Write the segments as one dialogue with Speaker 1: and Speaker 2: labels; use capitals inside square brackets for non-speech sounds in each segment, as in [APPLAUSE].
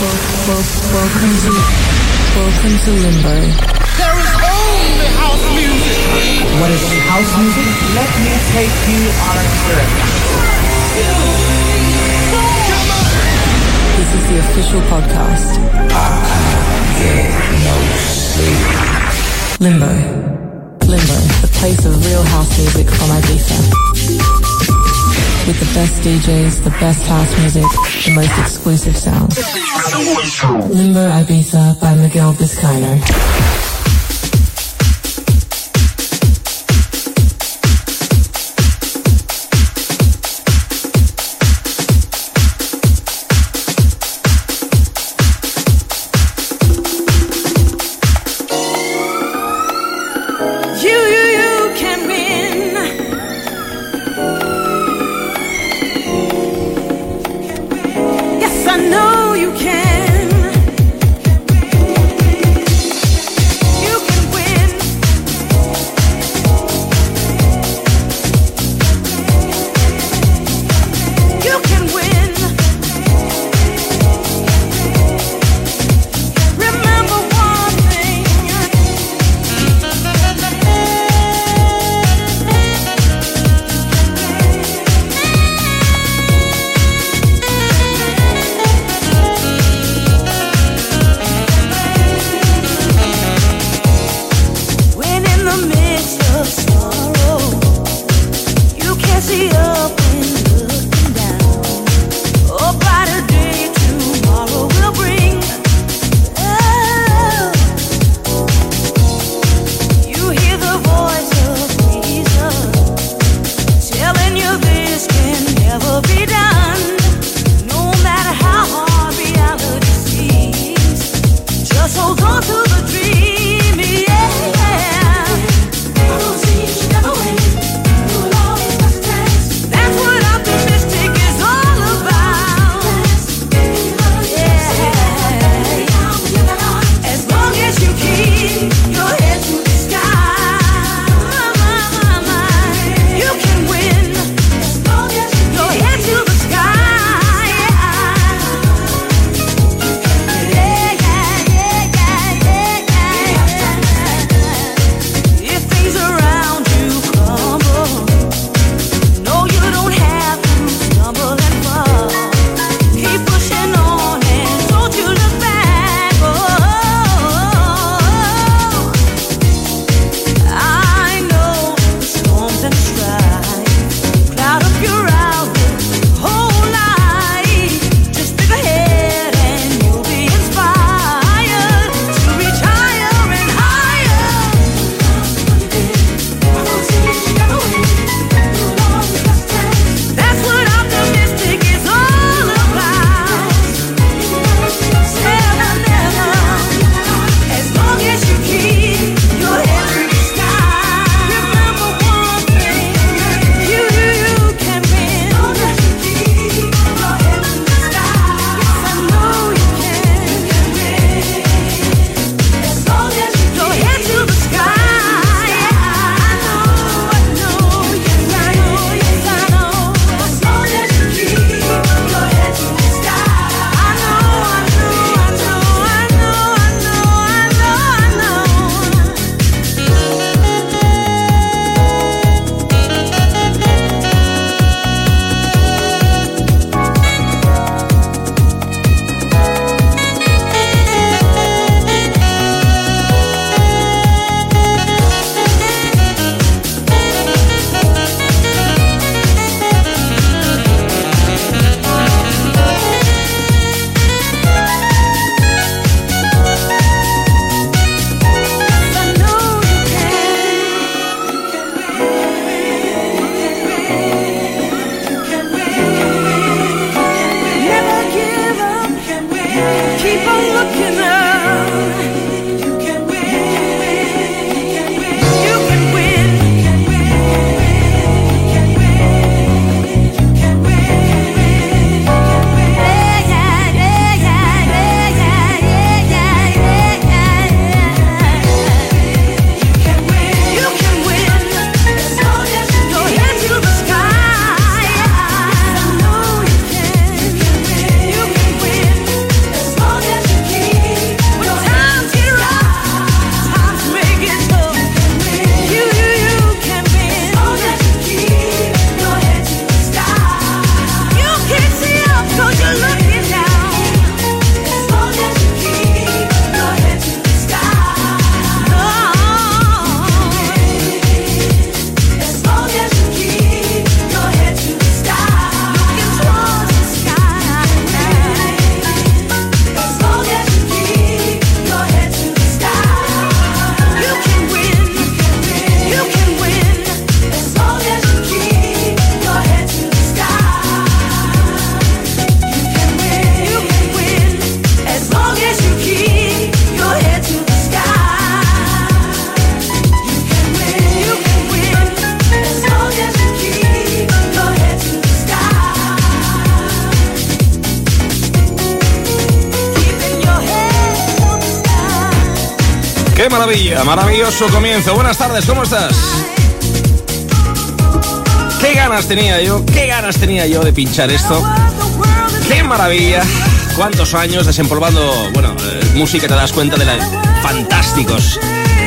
Speaker 1: Welcome to, welcome to Limbo.
Speaker 2: There is only house music.
Speaker 3: What is house music? Let me take you on a trip.
Speaker 1: This is the official podcast. Limbo. Limbo, the place of real house music from Ibiza. With the best DJs, the best house music, the most exclusive sounds. Limbo Ibiza by Miguel Vizcaino.
Speaker 4: Maravilloso comienzo. Buenas tardes, ¿cómo estás? ¿Qué ganas tenía yo? ¿Qué ganas tenía yo de pinchar esto? ¡Qué maravilla! ¿Cuántos años desempolvando, bueno, eh, música te das cuenta de los fantásticos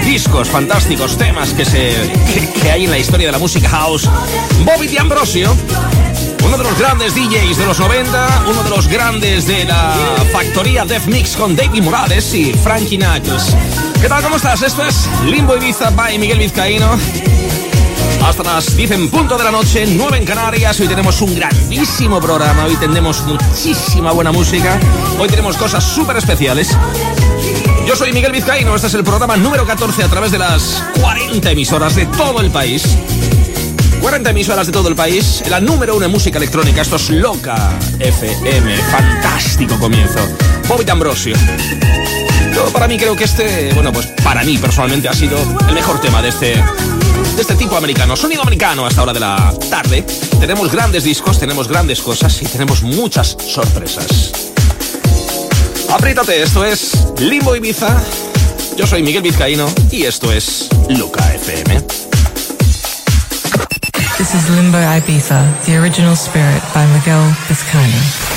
Speaker 4: discos, fantásticos temas que, se, que, hay en la historia de la música house? Bobby de Ambrosio, uno de los grandes DJs de los 90, uno de los grandes de la factoría Death Mix con David Morales y Frankie Knuckles. ¿Qué tal? ¿Cómo estás? Esto es Limbo Ibiza by Miguel Vizcaíno. Hasta las 10 en punto de la noche, 9 en Canarias. Hoy tenemos un grandísimo programa. Hoy tendremos muchísima buena música. Hoy tenemos cosas súper especiales. Yo soy Miguel Vizcaíno. Este es el programa número 14 a través de las 40 emisoras de todo el país. 40 emisoras de todo el país. La número uno en música electrónica. Esto es Loca FM. Fantástico comienzo. Bobby Ambrosio. Para mí creo que este, bueno, pues para mí personalmente ha sido el mejor tema de este, de este tipo americano, sonido americano hasta hora de la tarde. Tenemos grandes discos, tenemos grandes cosas y tenemos muchas sorpresas. Apriétate, esto es Limbo Ibiza. Yo soy Miguel Vizcaíno y esto es Luca FM.
Speaker 1: This is Limbo Ibiza, the original spirit by Miguel Vizcaíno.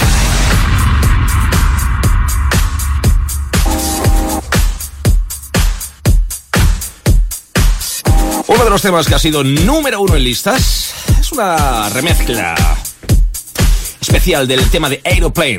Speaker 4: Uno de los temas que ha sido número uno en listas es una remezcla especial del tema de Aeroplane.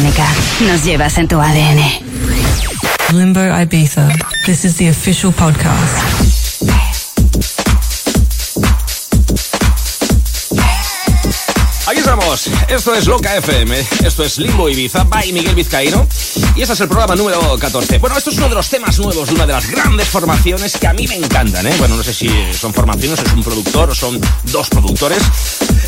Speaker 5: Nos llevas en tu ADN.
Speaker 1: Limbo Ibiza. This is the official podcast.
Speaker 4: Aquí estamos, esto es Loca FM, esto es Limbo Ibiza by Miguel Vizcaíno y este es el programa número 14. Bueno, esto es uno de los temas nuevos de una de las grandes formaciones que a mí me encantan, ¿eh? Bueno, no sé si son formaciones, es un productor o son dos productores.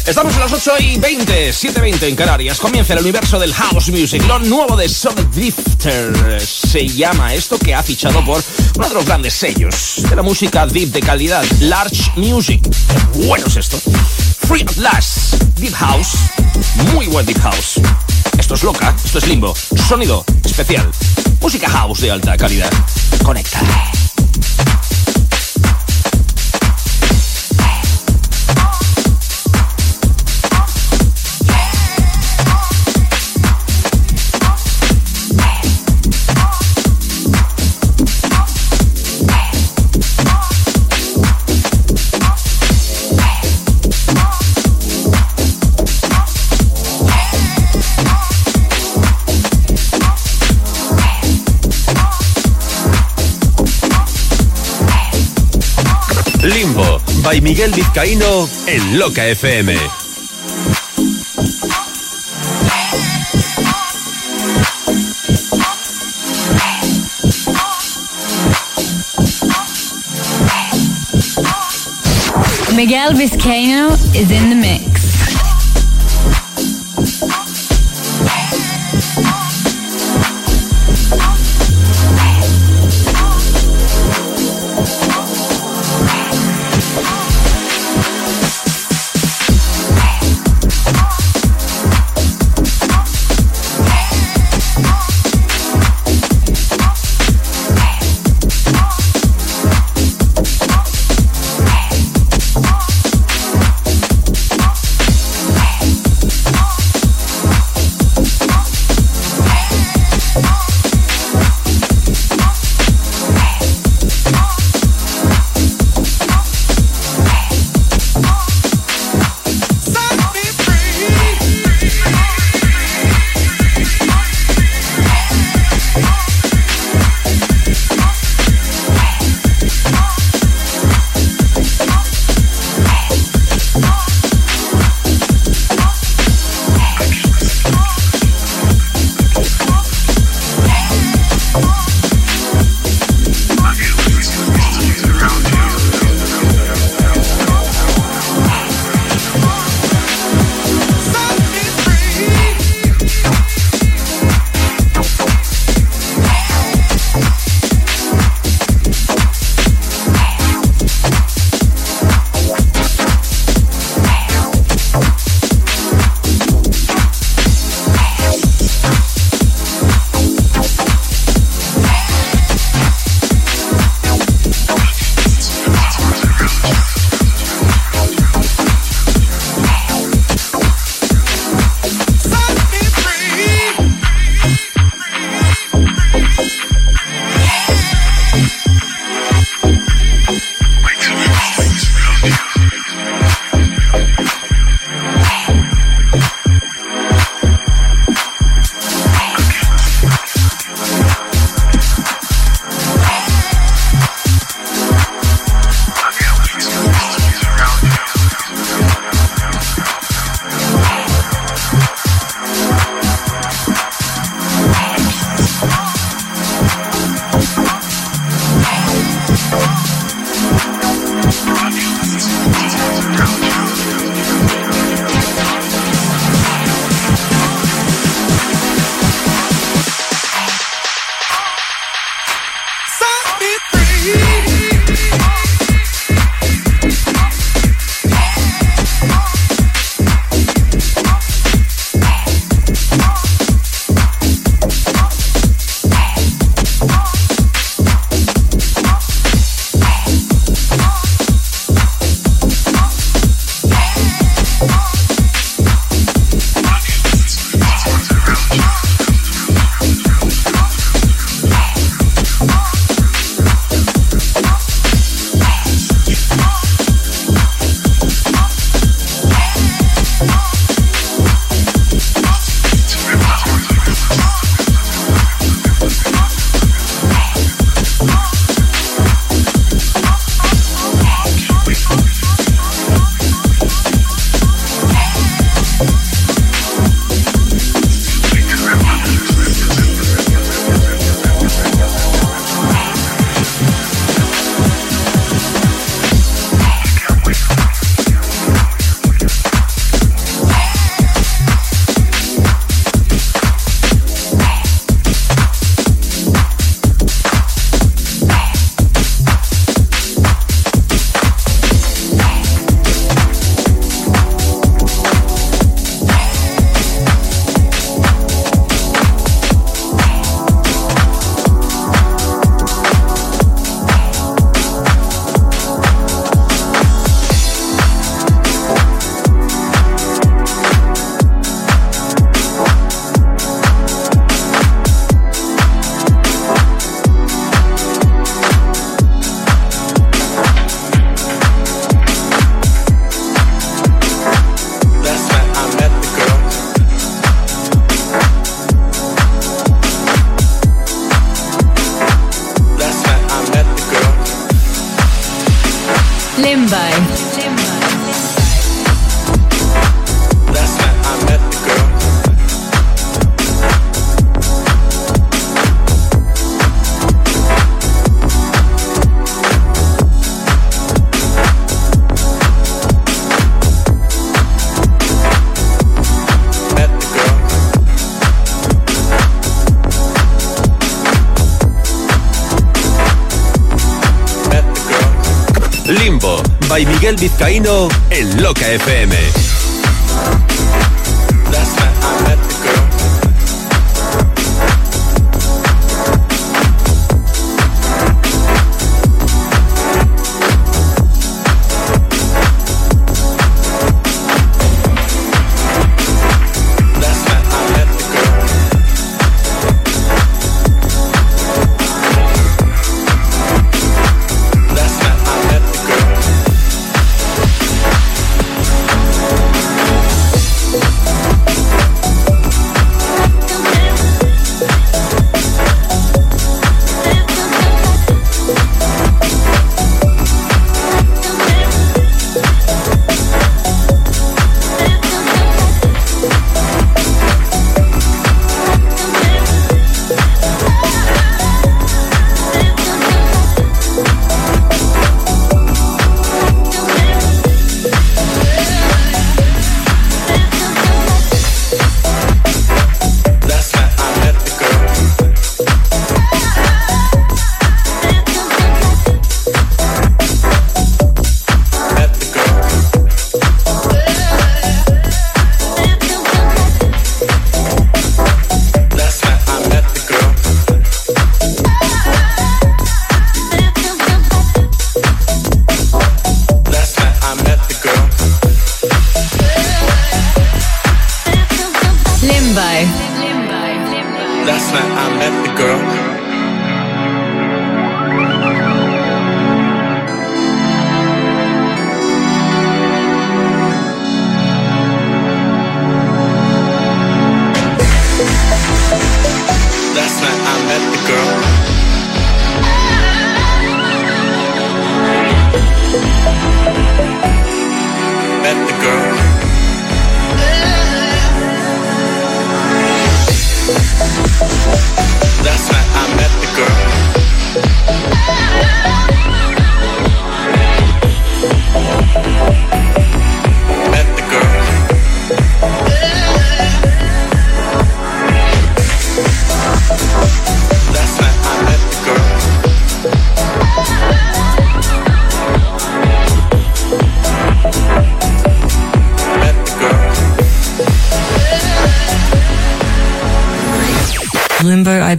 Speaker 4: Estamos a las 8 y 20, 7.20 en Canarias. Comienza el universo del house music. Lo nuevo de Sonic Drifter se llama esto que ha fichado por uno de los grandes sellos de la música deep de calidad, Large Music. bueno es esto. Free at Last, Deep House, muy buen Deep House. Esto es loca, esto es limbo, sonido especial, música house de alta calidad. Conecta.
Speaker 6: Miguel Vizcaíno en Loca FM.
Speaker 7: Miguel Vizcaíno is in the mix.
Speaker 6: Miguel Vizcaíno en Loca FM.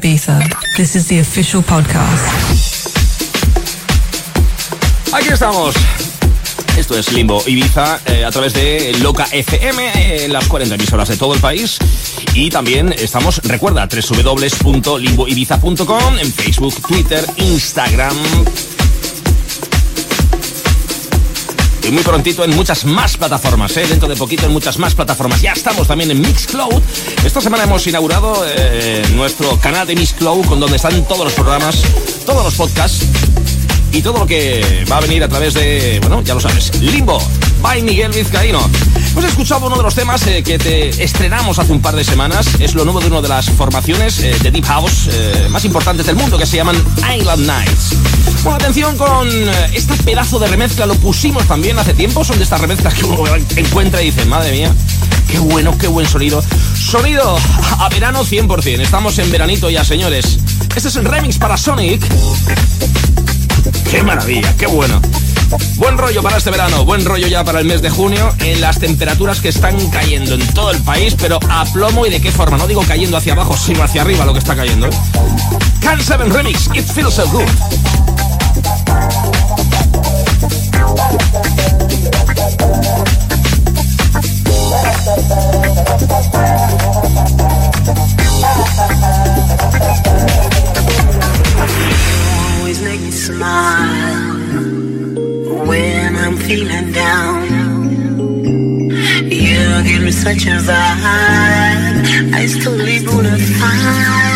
Speaker 1: This is the official podcast.
Speaker 4: Aquí estamos. Esto es Limbo Ibiza eh, a través de Loca FM en eh, las 40 emisoras de todo el país. Y también estamos, recuerda, www.limboibiza.com en Facebook, Twitter, Instagram, muy prontito en muchas más plataformas, ¿eh? dentro de poquito en muchas más plataformas. Ya estamos también en Mixcloud. Esta semana hemos inaugurado eh, nuestro canal de Mixcloud, con donde están todos los programas, todos los podcasts y todo lo que va a venir a través de, bueno, ya lo sabes, Limbo, by Miguel Vizcaíno. Hemos escuchado uno de los temas eh, que te estrenamos hace un par de semanas. Es lo nuevo de una de las formaciones eh, de Deep House más importantes del mundo, que se llaman Island Nights. Bueno, atención con este pedazo de remezcla, lo pusimos también hace tiempo. Son de estas remezclas que uno encuentra y dice, madre mía, qué bueno, qué buen sonido. Sonido a verano 100%. Estamos en veranito ya, señores. Este es el remix para Sonic. Qué maravilla, qué bueno. Buen rollo para este verano, buen rollo ya para el mes de junio, en las temperaturas que están cayendo en todo el país, pero a plomo y de qué forma. No digo cayendo hacia abajo, sino hacia arriba lo que está cayendo. ¿eh? Can 7 Remix, It Feels So Good.
Speaker 8: Feeling down. You give me such a vibe. I still live on a five.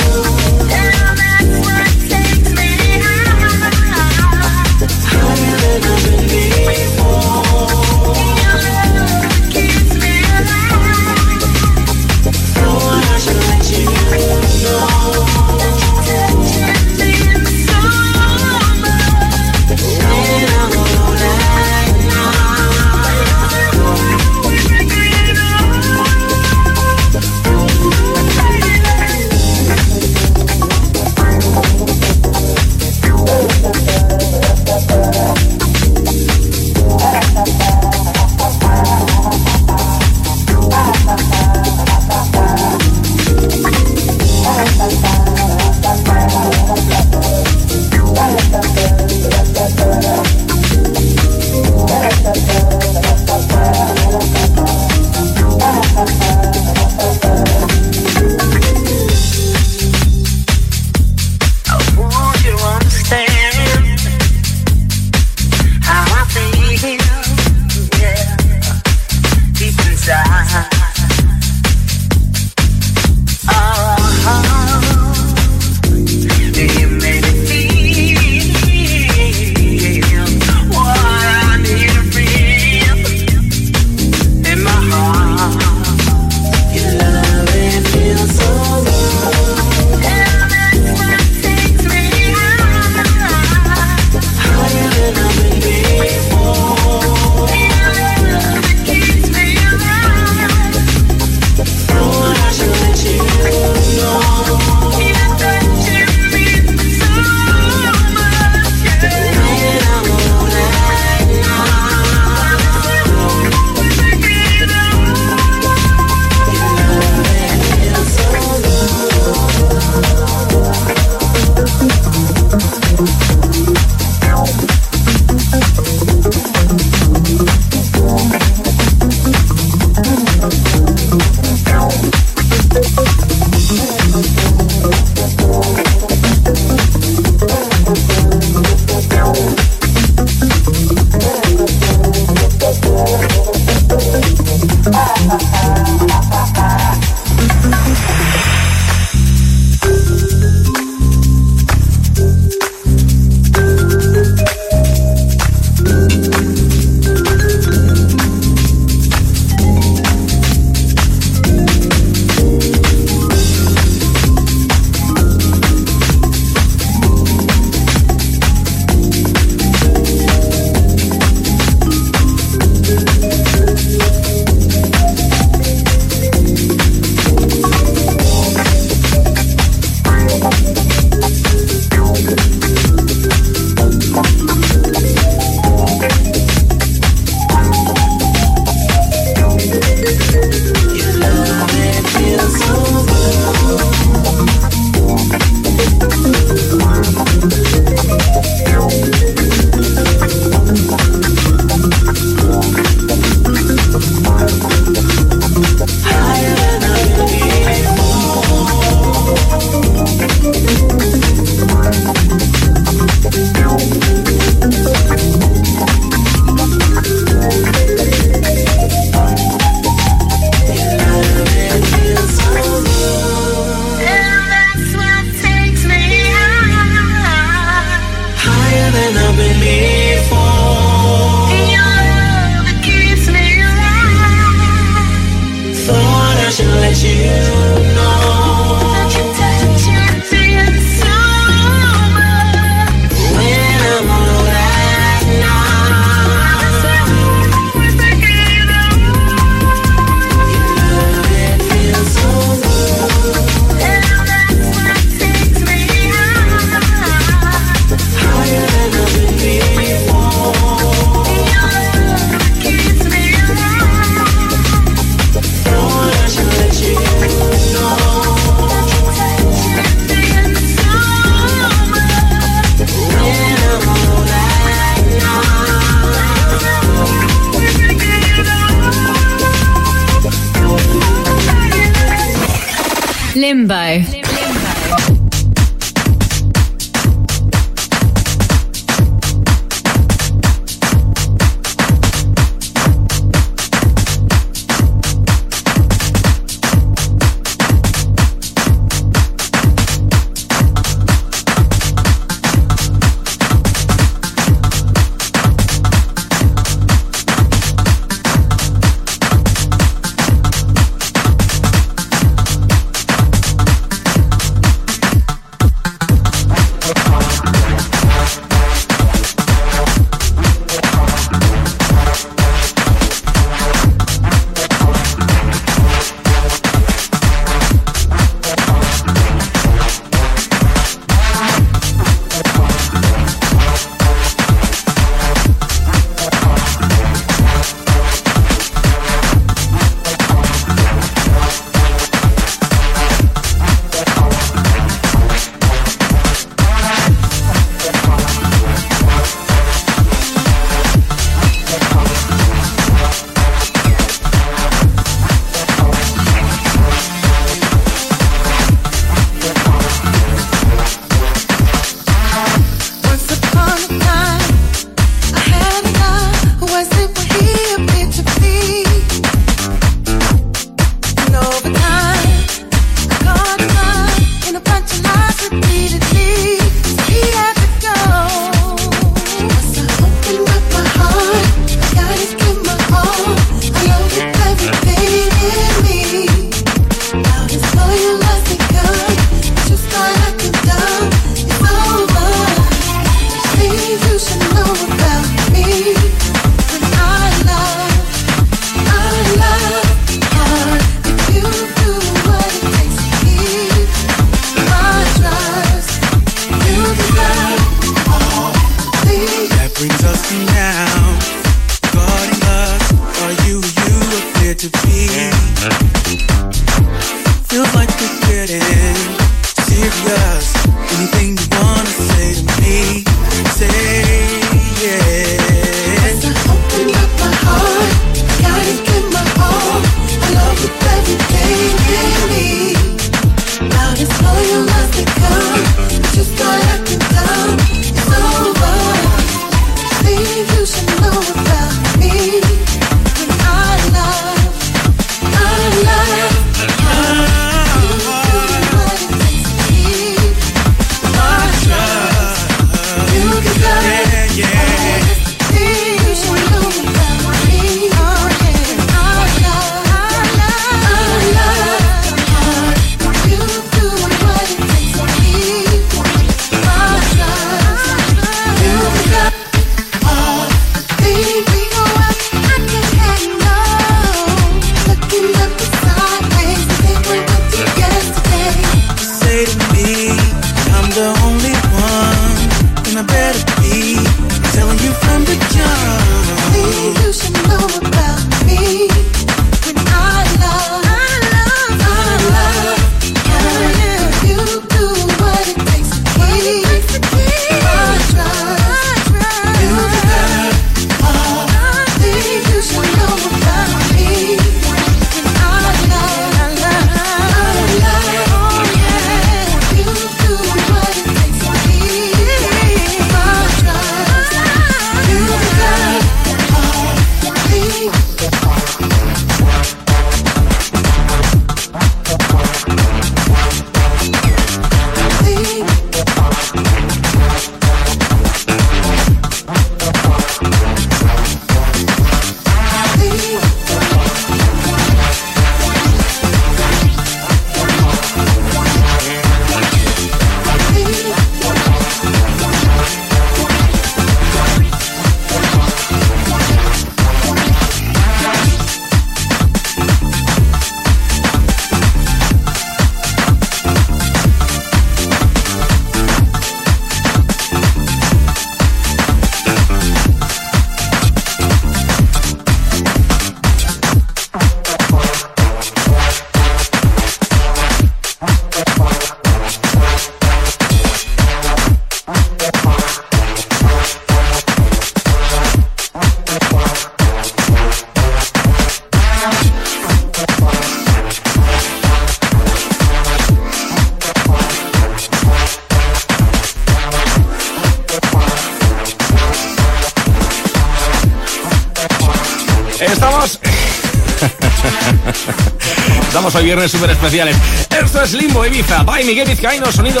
Speaker 8: [LAUGHS]
Speaker 4: Estamos hoy viernes súper especiales. Esto es Limbo Ibiza, by Miguel Vizcaíno, sonido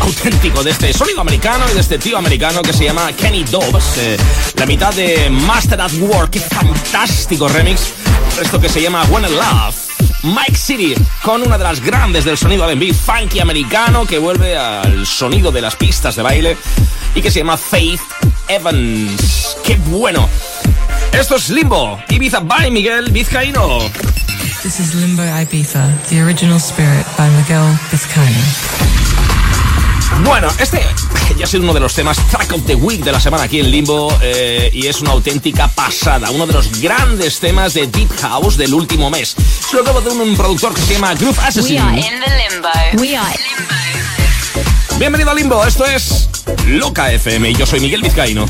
Speaker 4: auténtico de este sonido americano y de este tío americano que se llama Kenny Dobbs. Eh, la mitad de Master at Work, qué fantástico remix. Esto que se llama I Love. Mike City con una de las grandes del sonido R&B funky americano que vuelve al sonido de las pistas de baile y que se llama Faith Evans. ¡Qué bueno! Esto es Limbo, Ibiza by Miguel Vizcaíno.
Speaker 1: This is Limbo Ibiza, the original spirit by Miguel Vizcaíno.
Speaker 4: Bueno, este [LAUGHS] ya ha sido uno de los temas Track of the Week de la semana aquí en Limbo eh, y es una auténtica pasada, uno de los grandes temas de Deep House del último mes. Se lo acabo de un productor que se llama Groove Assassin.
Speaker 7: We are in the limbo. We are
Speaker 4: Bienvenido a Limbo, esto es Loca FM y yo soy Miguel Vizcaíno.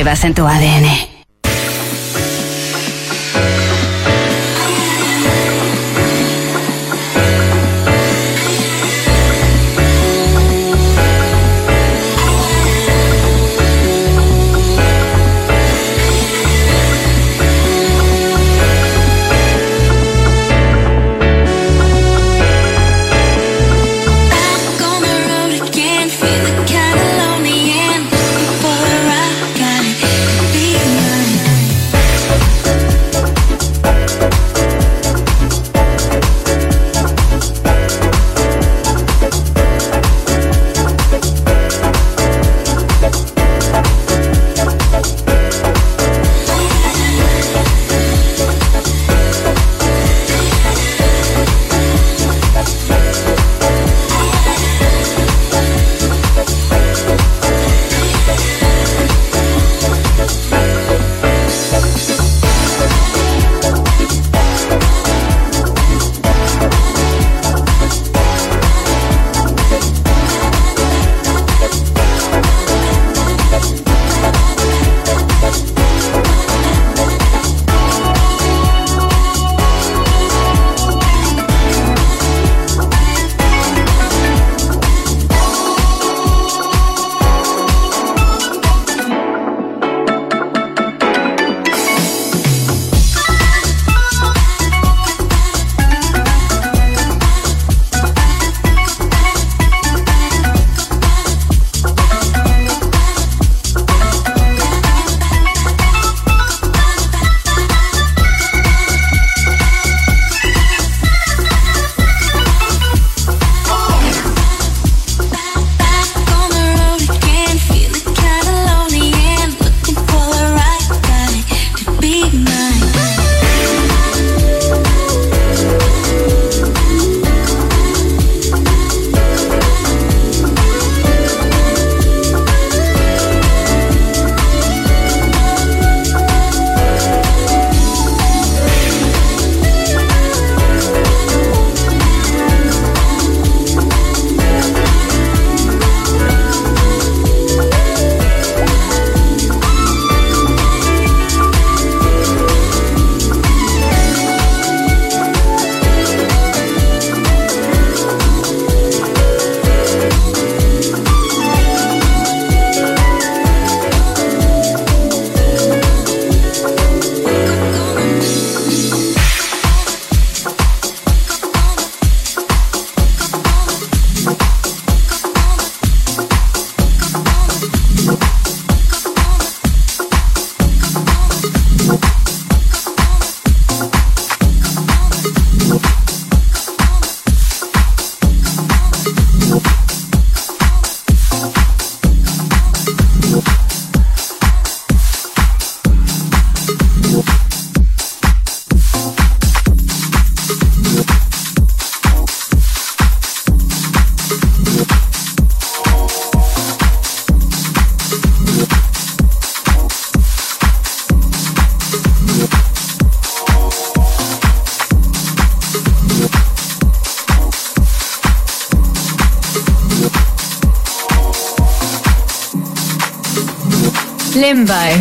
Speaker 5: Llevas en tu ADN.
Speaker 7: Limbo.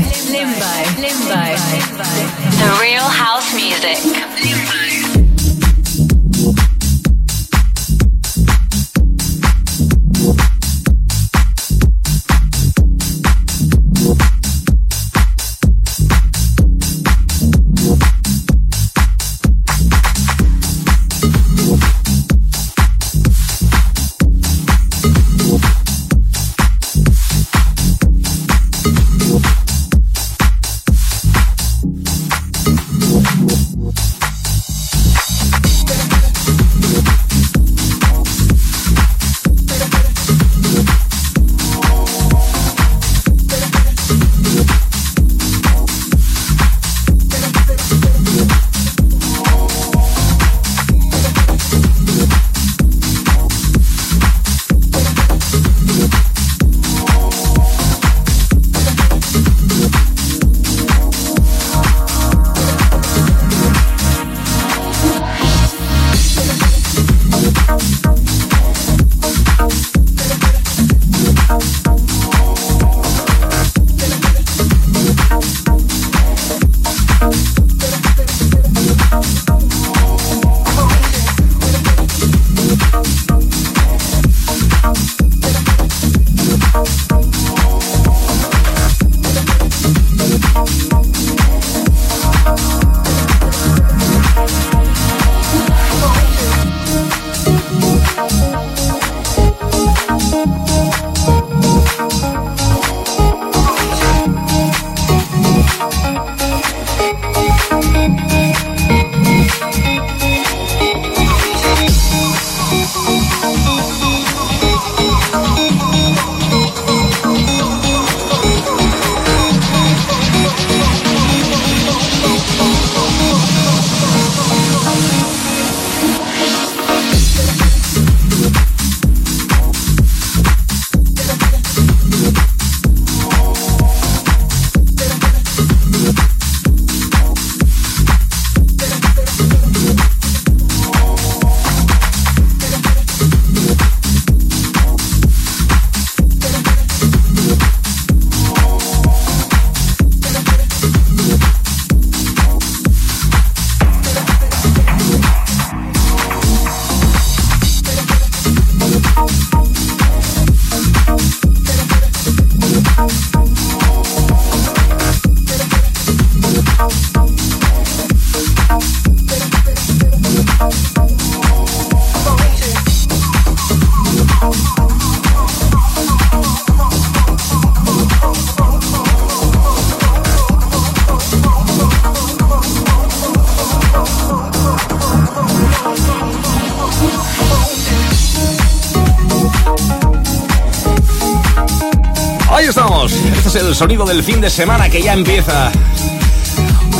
Speaker 4: El sonido del fin de semana que ya empieza.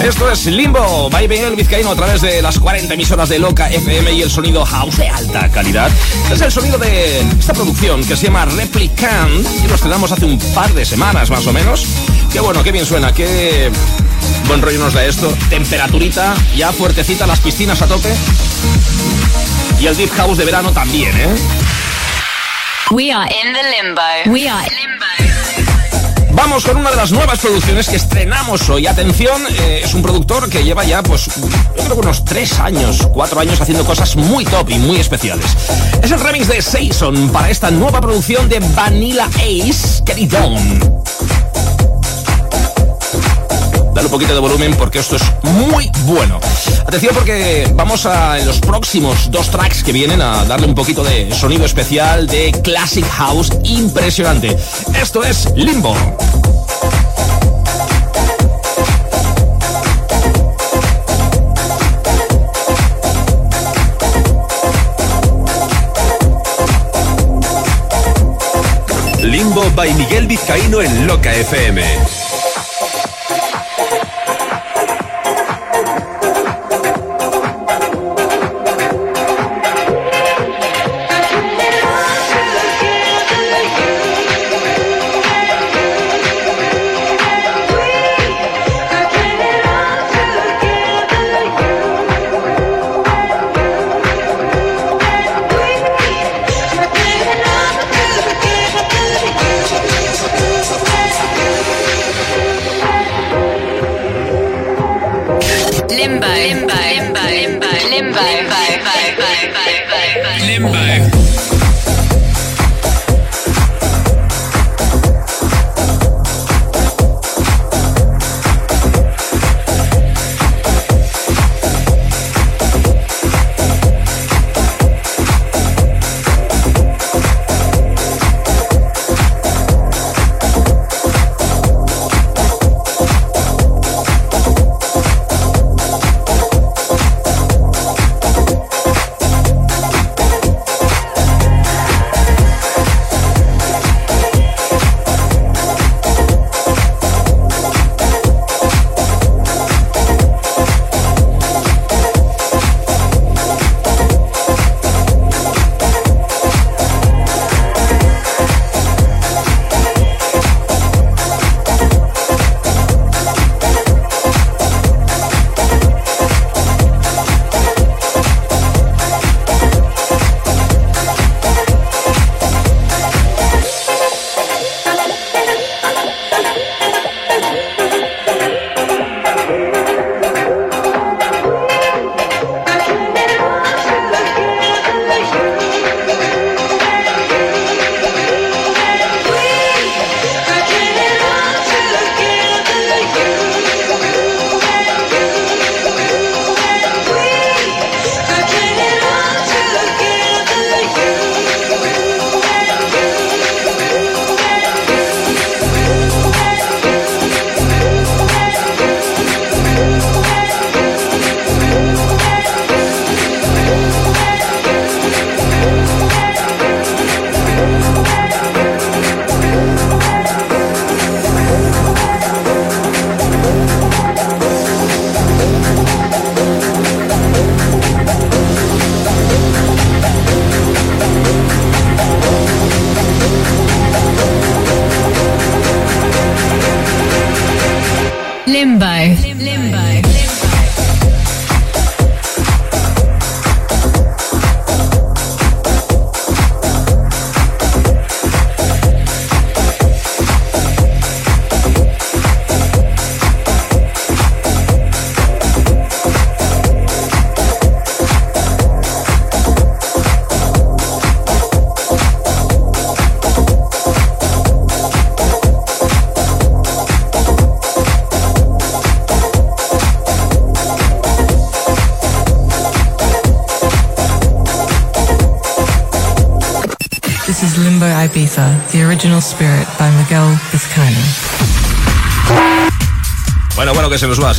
Speaker 4: Esto es Limbo, by Miguel Vizcaíno a través de las 40 emisoras de Loca FM y el sonido house de alta calidad. Es el sonido de esta producción que se llama Replicant y lo estrenamos hace un par de semanas más o menos. Qué bueno, qué bien suena, qué buen rollo nos da esto. Temperaturita ya fuertecita, las piscinas a tope. Y el Deep House de verano también, ¿eh?
Speaker 7: We are in the limbo. We are
Speaker 4: Vamos con una de las nuevas producciones que estrenamos hoy. Atención, eh, es un productor que lleva ya, pues, yo creo que unos tres años, cuatro años haciendo cosas muy top y muy especiales. Es el remix de Saison para esta nueva producción de Vanilla Ace, Get It. Dale un poquito de volumen porque esto es muy bueno. Atención porque vamos a en los próximos dos tracks que vienen a darle un poquito de sonido especial de Classic House impresionante. Esto es Limbo.
Speaker 6: By Miguel Vizcaíno en Loca FM.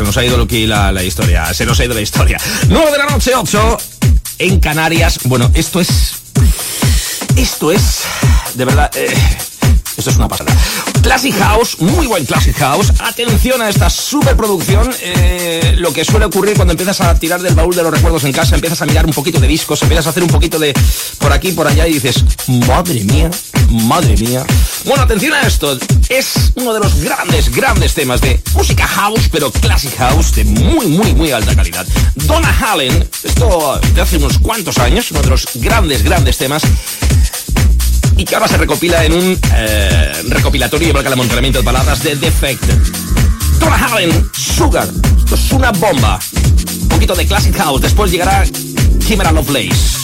Speaker 4: Se nos ha ido aquí la, la historia, se nos ha ido la historia. 9 de la noche, 8 en Canarias. Bueno, esto es. Esto es. De verdad. Eh, esto es una pasada. Classic House, muy buen Classic House. Atención a esta superproducción. Eh, lo que suele ocurrir cuando empiezas a tirar del baúl de los recuerdos en casa, empiezas a mirar un poquito de discos, empiezas a hacer un poquito de por aquí, por allá y dices, madre mía, madre mía. Bueno, atención a esto. Es uno de los grandes, grandes temas de música house, pero Classic House de muy, muy, muy alta calidad. Donna Hallen, esto de hace unos cuantos años, uno de los grandes, grandes temas y que ahora se recopila en un eh, recopilatorio y el amontonamiento de palabras de Defect. Donna Allen, Sugar, esto es una bomba. Un poquito de Classic House, después llegará Chimera Lovelace.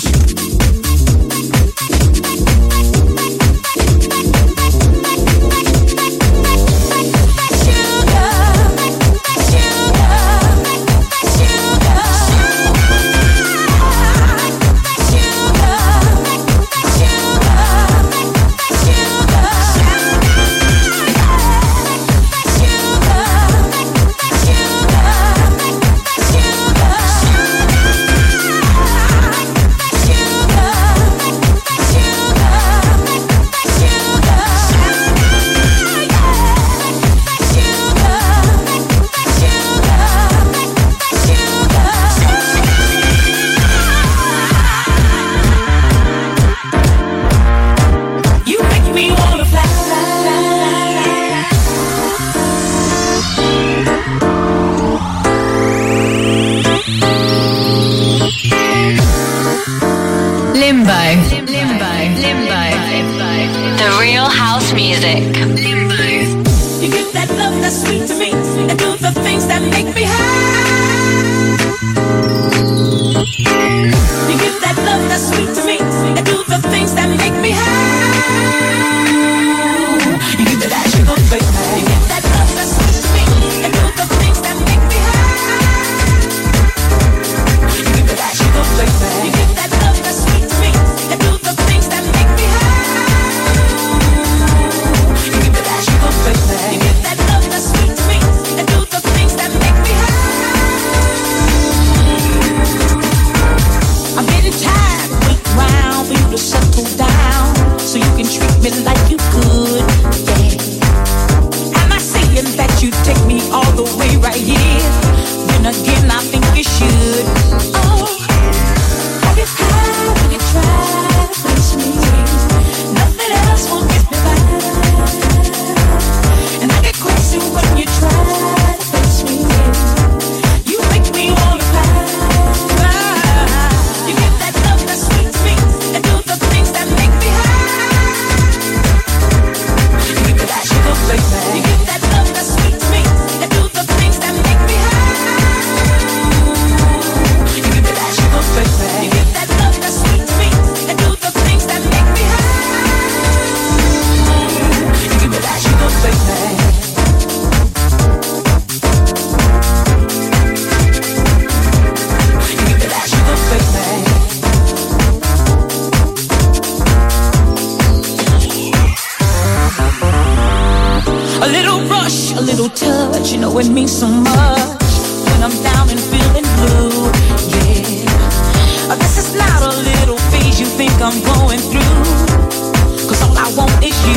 Speaker 9: I'm going through. Cause all I want
Speaker 10: is you.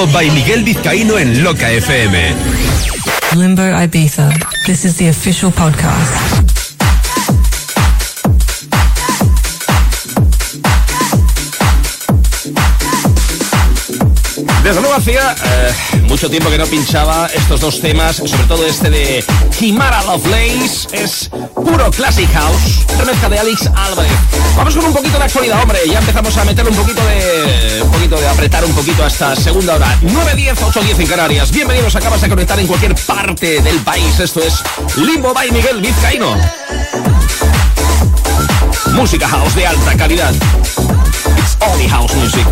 Speaker 6: Limbo by Miguel Vizcaíno en Loca FM.
Speaker 1: Limbo Ibiza. This is the official podcast.
Speaker 4: Desde luego hacía eh, mucho tiempo que no pinchaba estos dos temas, sobre todo este de Kimara Lovelace, es puro Classic House, remezcla de Alex Álvarez. Vamos con un poquito de actualidad, hombre, ya empezamos a meter un poquito de un poquito de apretar un poquito hasta segunda hora. 9.10, 8.10 en Canarias. Bienvenidos, acabas de conectar en cualquier parte del país. Esto es Limbo by Miguel Vizcaíno. Música house de alta calidad. It's only house music.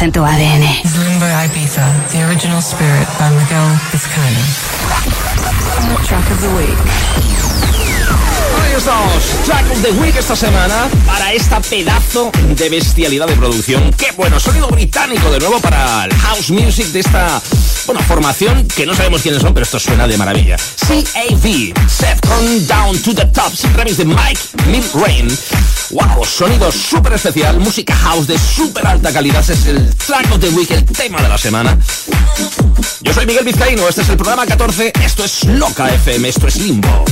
Speaker 7: Nos
Speaker 4: Ahí estamos, Track of the Week esta semana para esta pedazo de bestialidad de producción. Qué bueno, sonido británico de nuevo para el house music de esta, bueno, formación que no sabemos quiénes son, pero esto suena de maravilla. CAV, Set On Down to the Top, remix de Mike Milrain. Wow, sonido súper especial, música house de súper alta calidad. Es el Track of the Week, el tema de la semana. Yo soy Miguel Vizcaíno, este es el programa 14, esto es Loca FM, esto es Limbo.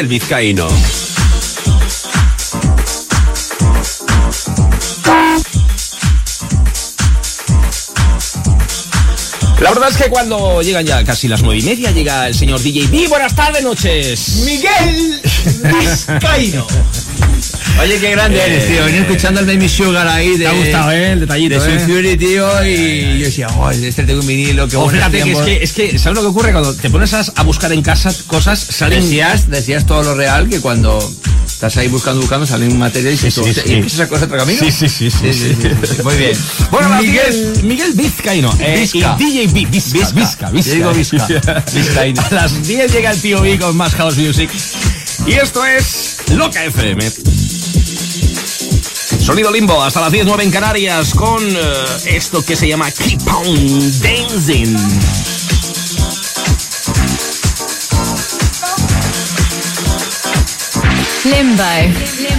Speaker 11: del Vizcaíno.
Speaker 4: La verdad es que cuando llegan ya casi las nueve y media llega el señor DJ B. Buenas tardes, noches.
Speaker 12: Miguel [LAUGHS] Vizcaíno. Oye, qué grande
Speaker 4: Eh,
Speaker 12: eres, tío. Venía escuchando el Baby Sugar ahí de.
Speaker 4: Te ha gustado, ¿eh? El detallito,
Speaker 12: De
Speaker 4: ¿eh?
Speaker 12: Fury, tío. Y yo decía, oh, este tengo un vinilo, qué
Speaker 4: O
Speaker 12: bueno.
Speaker 4: fíjate que es, que es que, ¿sabes lo que ocurre? Cuando te pones a, a buscar en casa cosas, salen...
Speaker 12: Decías, decías todo lo real que cuando estás ahí buscando, buscando, sale un material y
Speaker 4: Sí, sí,
Speaker 12: "Hostia,
Speaker 4: sí.
Speaker 12: ¿y empiezas a coger otro camino?
Speaker 4: Sí, sí, sí, sí.
Speaker 12: Muy bien.
Speaker 4: Bueno,
Speaker 12: Miguel.
Speaker 4: 10, Miguel Vizcaíno. Eh,
Speaker 12: Vizca.
Speaker 4: Y DJ B. Vizca,
Speaker 12: Vizca.
Speaker 4: Vizca, Vizca.
Speaker 12: Yo digo Vizca. [LAUGHS] Vizcaíno.
Speaker 4: A las 10 llega el tío B con más House Music. Y esto es Loca FM. Sonido limbo hasta las 10, 9 en Canarias con eh, esto que se llama Keep on Dancing.
Speaker 5: Limbo.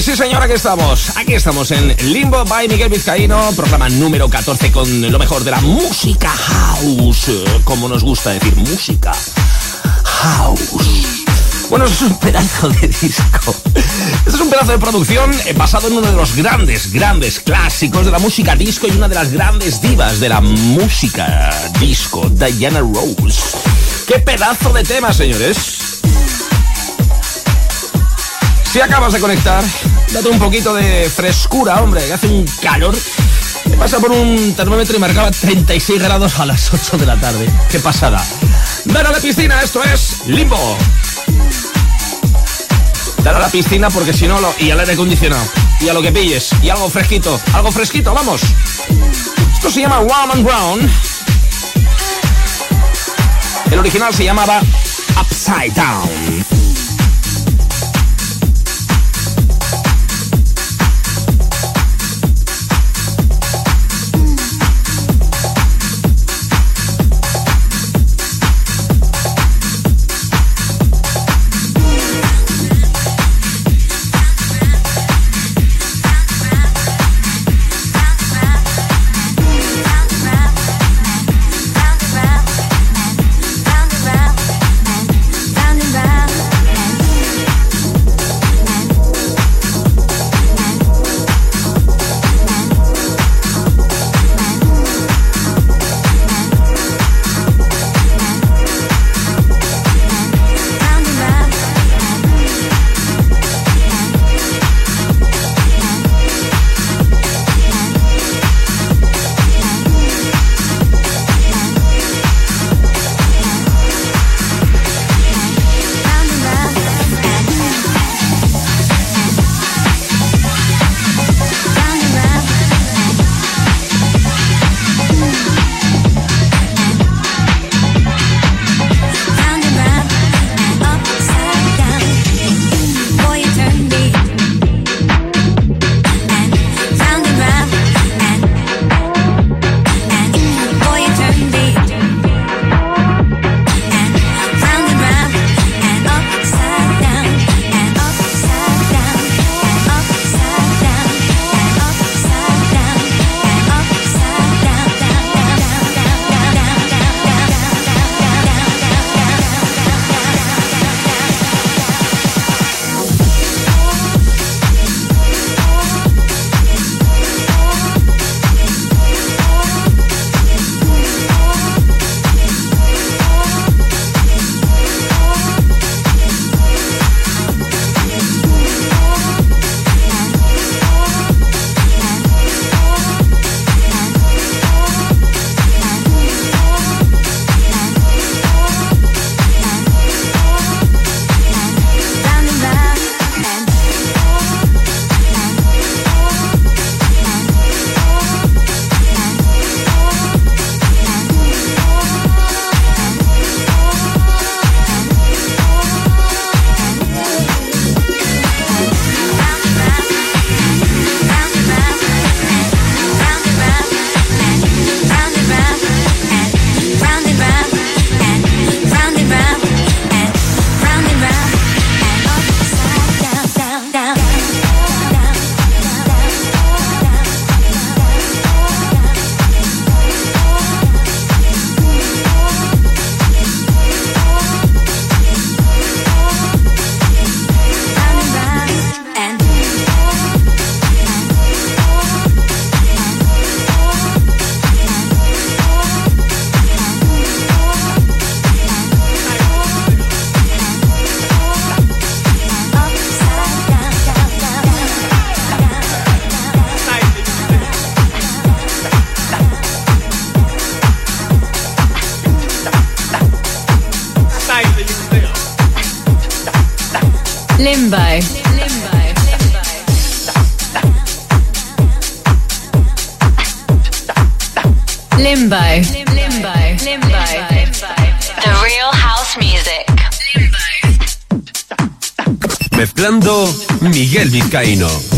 Speaker 5: Sí señor, aquí estamos. Aquí estamos en Limbo by Miguel Vizcaíno, programa número 14 con lo mejor de la música house. Como nos gusta decir, música house. Bueno, es un pedazo de disco. Este es un pedazo de producción eh, basado en uno de los grandes, grandes clásicos de la música disco y una de las grandes divas de la música disco, Diana Rose. ¡Qué pedazo de tema, señores! Si acabas de conectar, date un poquito de frescura, hombre, que hace un calor. Pasa por un termómetro y marcaba 36 grados a las 8 de la tarde. ¡Qué pasada! Ven a la piscina, esto es Limbo. Dale a la piscina porque si no, lo, y al aire acondicionado. Y a lo que pilles. Y algo fresquito. Algo fresquito, vamos. Esto se llama Warm and Brown. El original se llamaba Upside Down.
Speaker 7: Limbo. Limbo. Limbo. Limbo. The real house music.
Speaker 11: Mezclando Miguel Vizcaíno.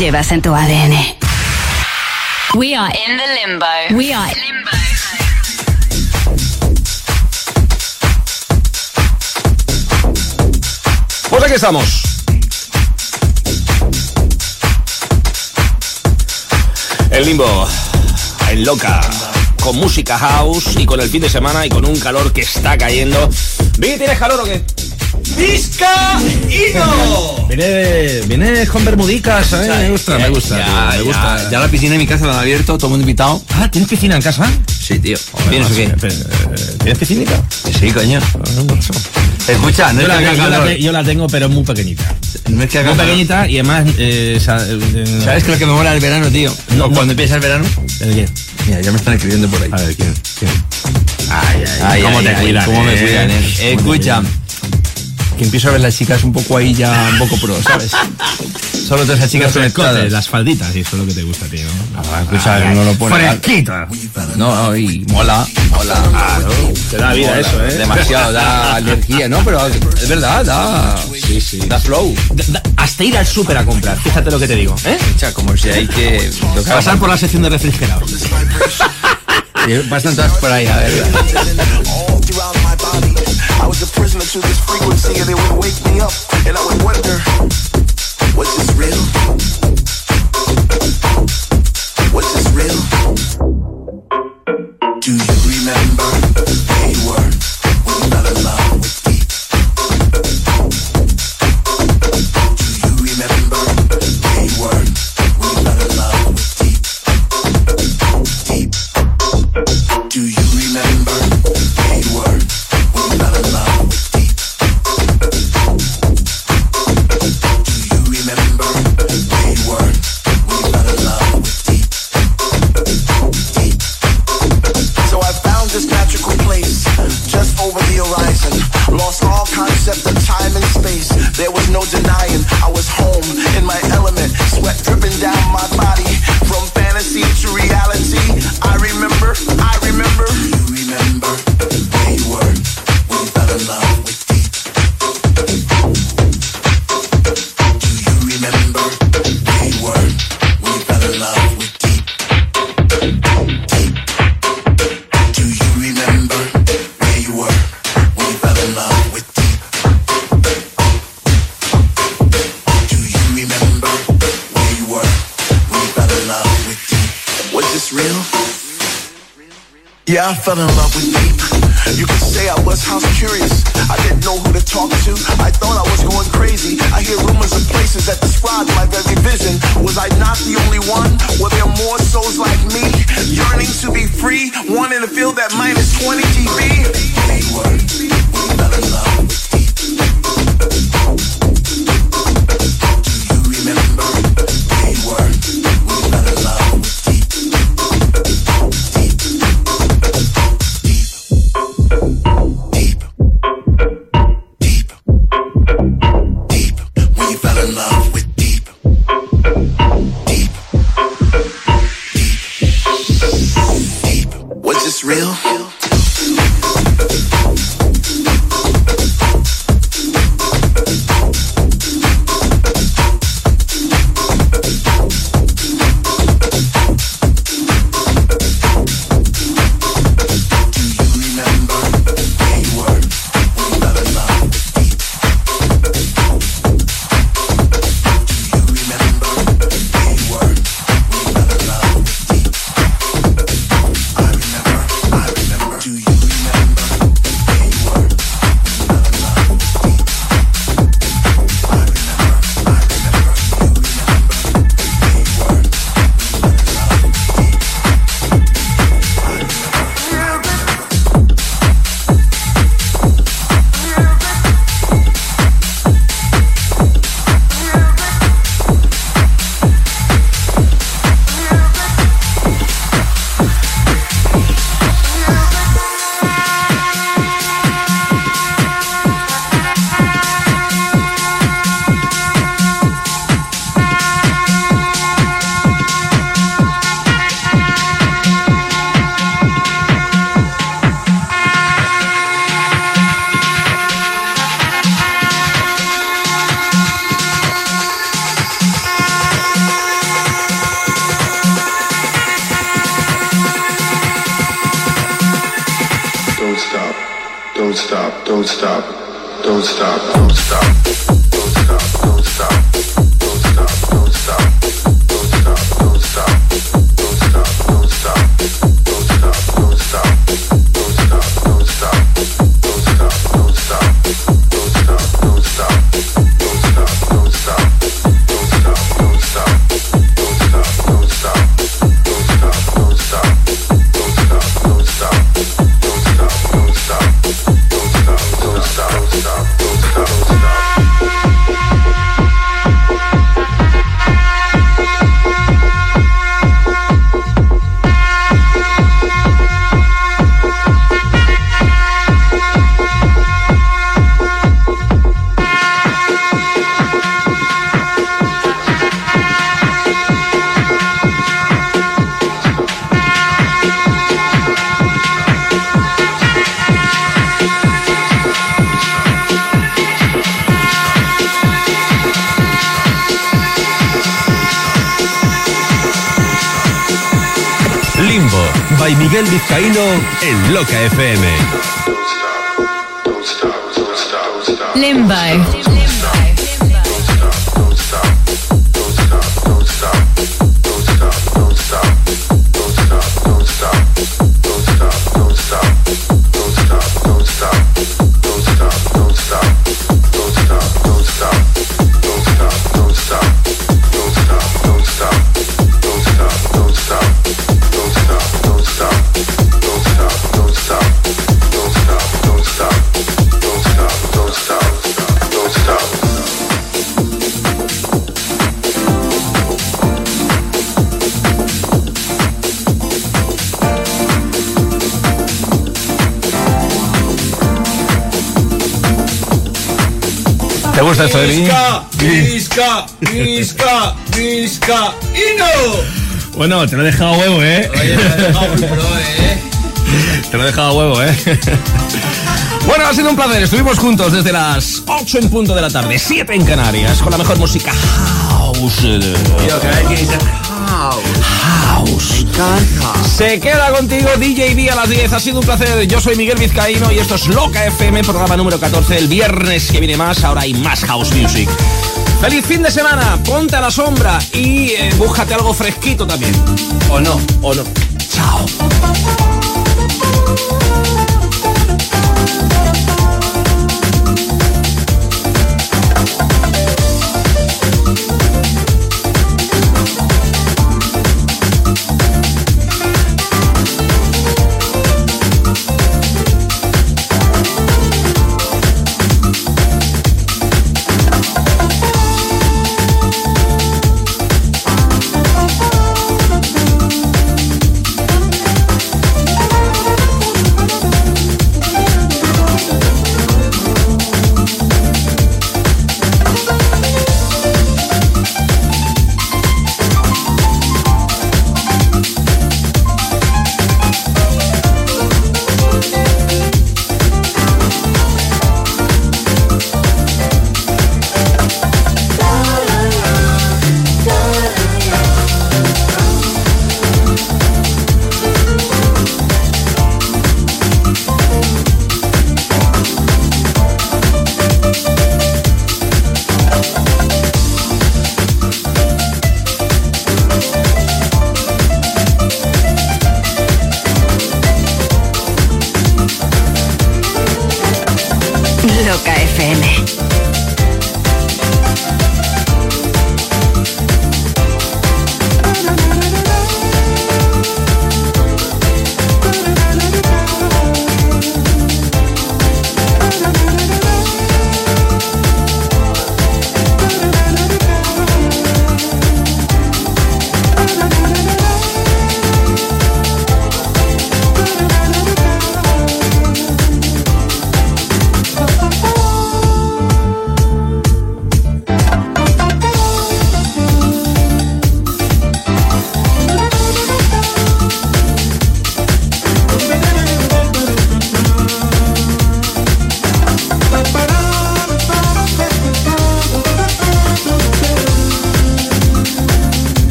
Speaker 13: Llevas en tu ADN.
Speaker 7: We are in the limbo.
Speaker 13: We are
Speaker 7: limbo.
Speaker 4: Pues aquí estamos. El limbo. en Loca. Con música house y con el fin de semana y con un calor que está cayendo. ¿Vi tienes calor o qué? ¡Vizcaíno!
Speaker 14: Viene, viene con bermudicas, ¿eh? Me gusta, me gusta.
Speaker 12: Ya,
Speaker 14: tío, me
Speaker 12: ya,
Speaker 14: gusta.
Speaker 12: ya la piscina en mi casa la han abierto, todo el mundo invitado.
Speaker 14: Ah, ¿tienes piscina en casa?
Speaker 12: Sí, tío. ¿Tienes qué?
Speaker 14: eh, ¿Tienes piscinita?
Speaker 12: Sí, coño. Escucha, no
Speaker 14: Yo
Speaker 12: es
Speaker 14: la,
Speaker 12: que
Speaker 14: yo la yo la tengo, pero muy pequeñita.
Speaker 12: No es que haga
Speaker 14: Muy pequeñita y además. eh, sa- eh,
Speaker 12: ¿Sabes qué es lo que me mola del verano, tío?
Speaker 14: No,
Speaker 12: cuando empieza el verano.
Speaker 14: ¿El qué?
Speaker 12: Mira, ya me están escribiendo por ahí.
Speaker 14: A ver, ¿quién? ¿Quién?
Speaker 12: Ay, ay,
Speaker 14: ¿Cómo
Speaker 12: ay,
Speaker 14: te
Speaker 12: ay,
Speaker 14: cuidan,
Speaker 12: ¿Cómo me cuidan, eh?
Speaker 14: ¿Cómo
Speaker 12: Escucha? Que empiezo a ver las chicas un poco ahí ya, un poco pro, ¿sabes? Solo todas esas chicas conectadas.
Speaker 14: las falditas, y eso es lo que te gusta ti, ¿no?
Speaker 12: Ah, escucha, uno lo pone.
Speaker 14: Fresquita.
Speaker 12: No, no, y mola, mola.
Speaker 4: Te da vida
Speaker 12: Mola,
Speaker 4: eso, ¿eh?
Speaker 12: Demasiado, da [LAUGHS] alergia, ¿no? Pero es verdad, da. Sí, sí. Da flow.
Speaker 14: Da- da- Hasta ir al súper a comprar, fíjate lo que te digo, ¿eh?
Speaker 12: Escucha, como si hay que. tocar-
Speaker 14: Pasar por la sección de refrigerados. [LAUGHS]
Speaker 12: Sí, Pasan todas por ahí, a ver. [LAUGHS]
Speaker 15: I was a prisoner to this frequency, and it would wake me up, and I would wonder, was this real? I fell in love with deep. You could say I was house curious. I didn't know who to talk to. I thought I was going crazy. I hear rumors of places that describe my very vision. Was I not the only one? Were there more souls like me? Yearning to be free, wanting to feel that minus 20 GB? In love
Speaker 6: Vizcaíno en Loca FM.
Speaker 5: Limbo.
Speaker 12: ¿Te de mí?
Speaker 4: Visca, visca, visca, y no.
Speaker 12: Bueno, te lo he dejado huevo, ¿eh?
Speaker 4: Oye, me has dejado muy pro, ¿eh?
Speaker 12: Te lo he dejado huevo, ¿eh?
Speaker 4: Bueno, ha sido un placer. Estuvimos juntos desde las 8 en punto de la tarde, 7 en Canarias, con la mejor música house.
Speaker 3: Tío, que hay que dice house.
Speaker 4: House. Se queda contigo DJ B a las 10. Ha sido un placer. Yo soy Miguel Vizcaíno y esto es Loca FM, programa número 14. El viernes que viene más, ahora hay más house music. Feliz fin de semana, ponte a la sombra y eh, búscate algo fresquito también.
Speaker 12: ¿O no?
Speaker 4: ¿O no?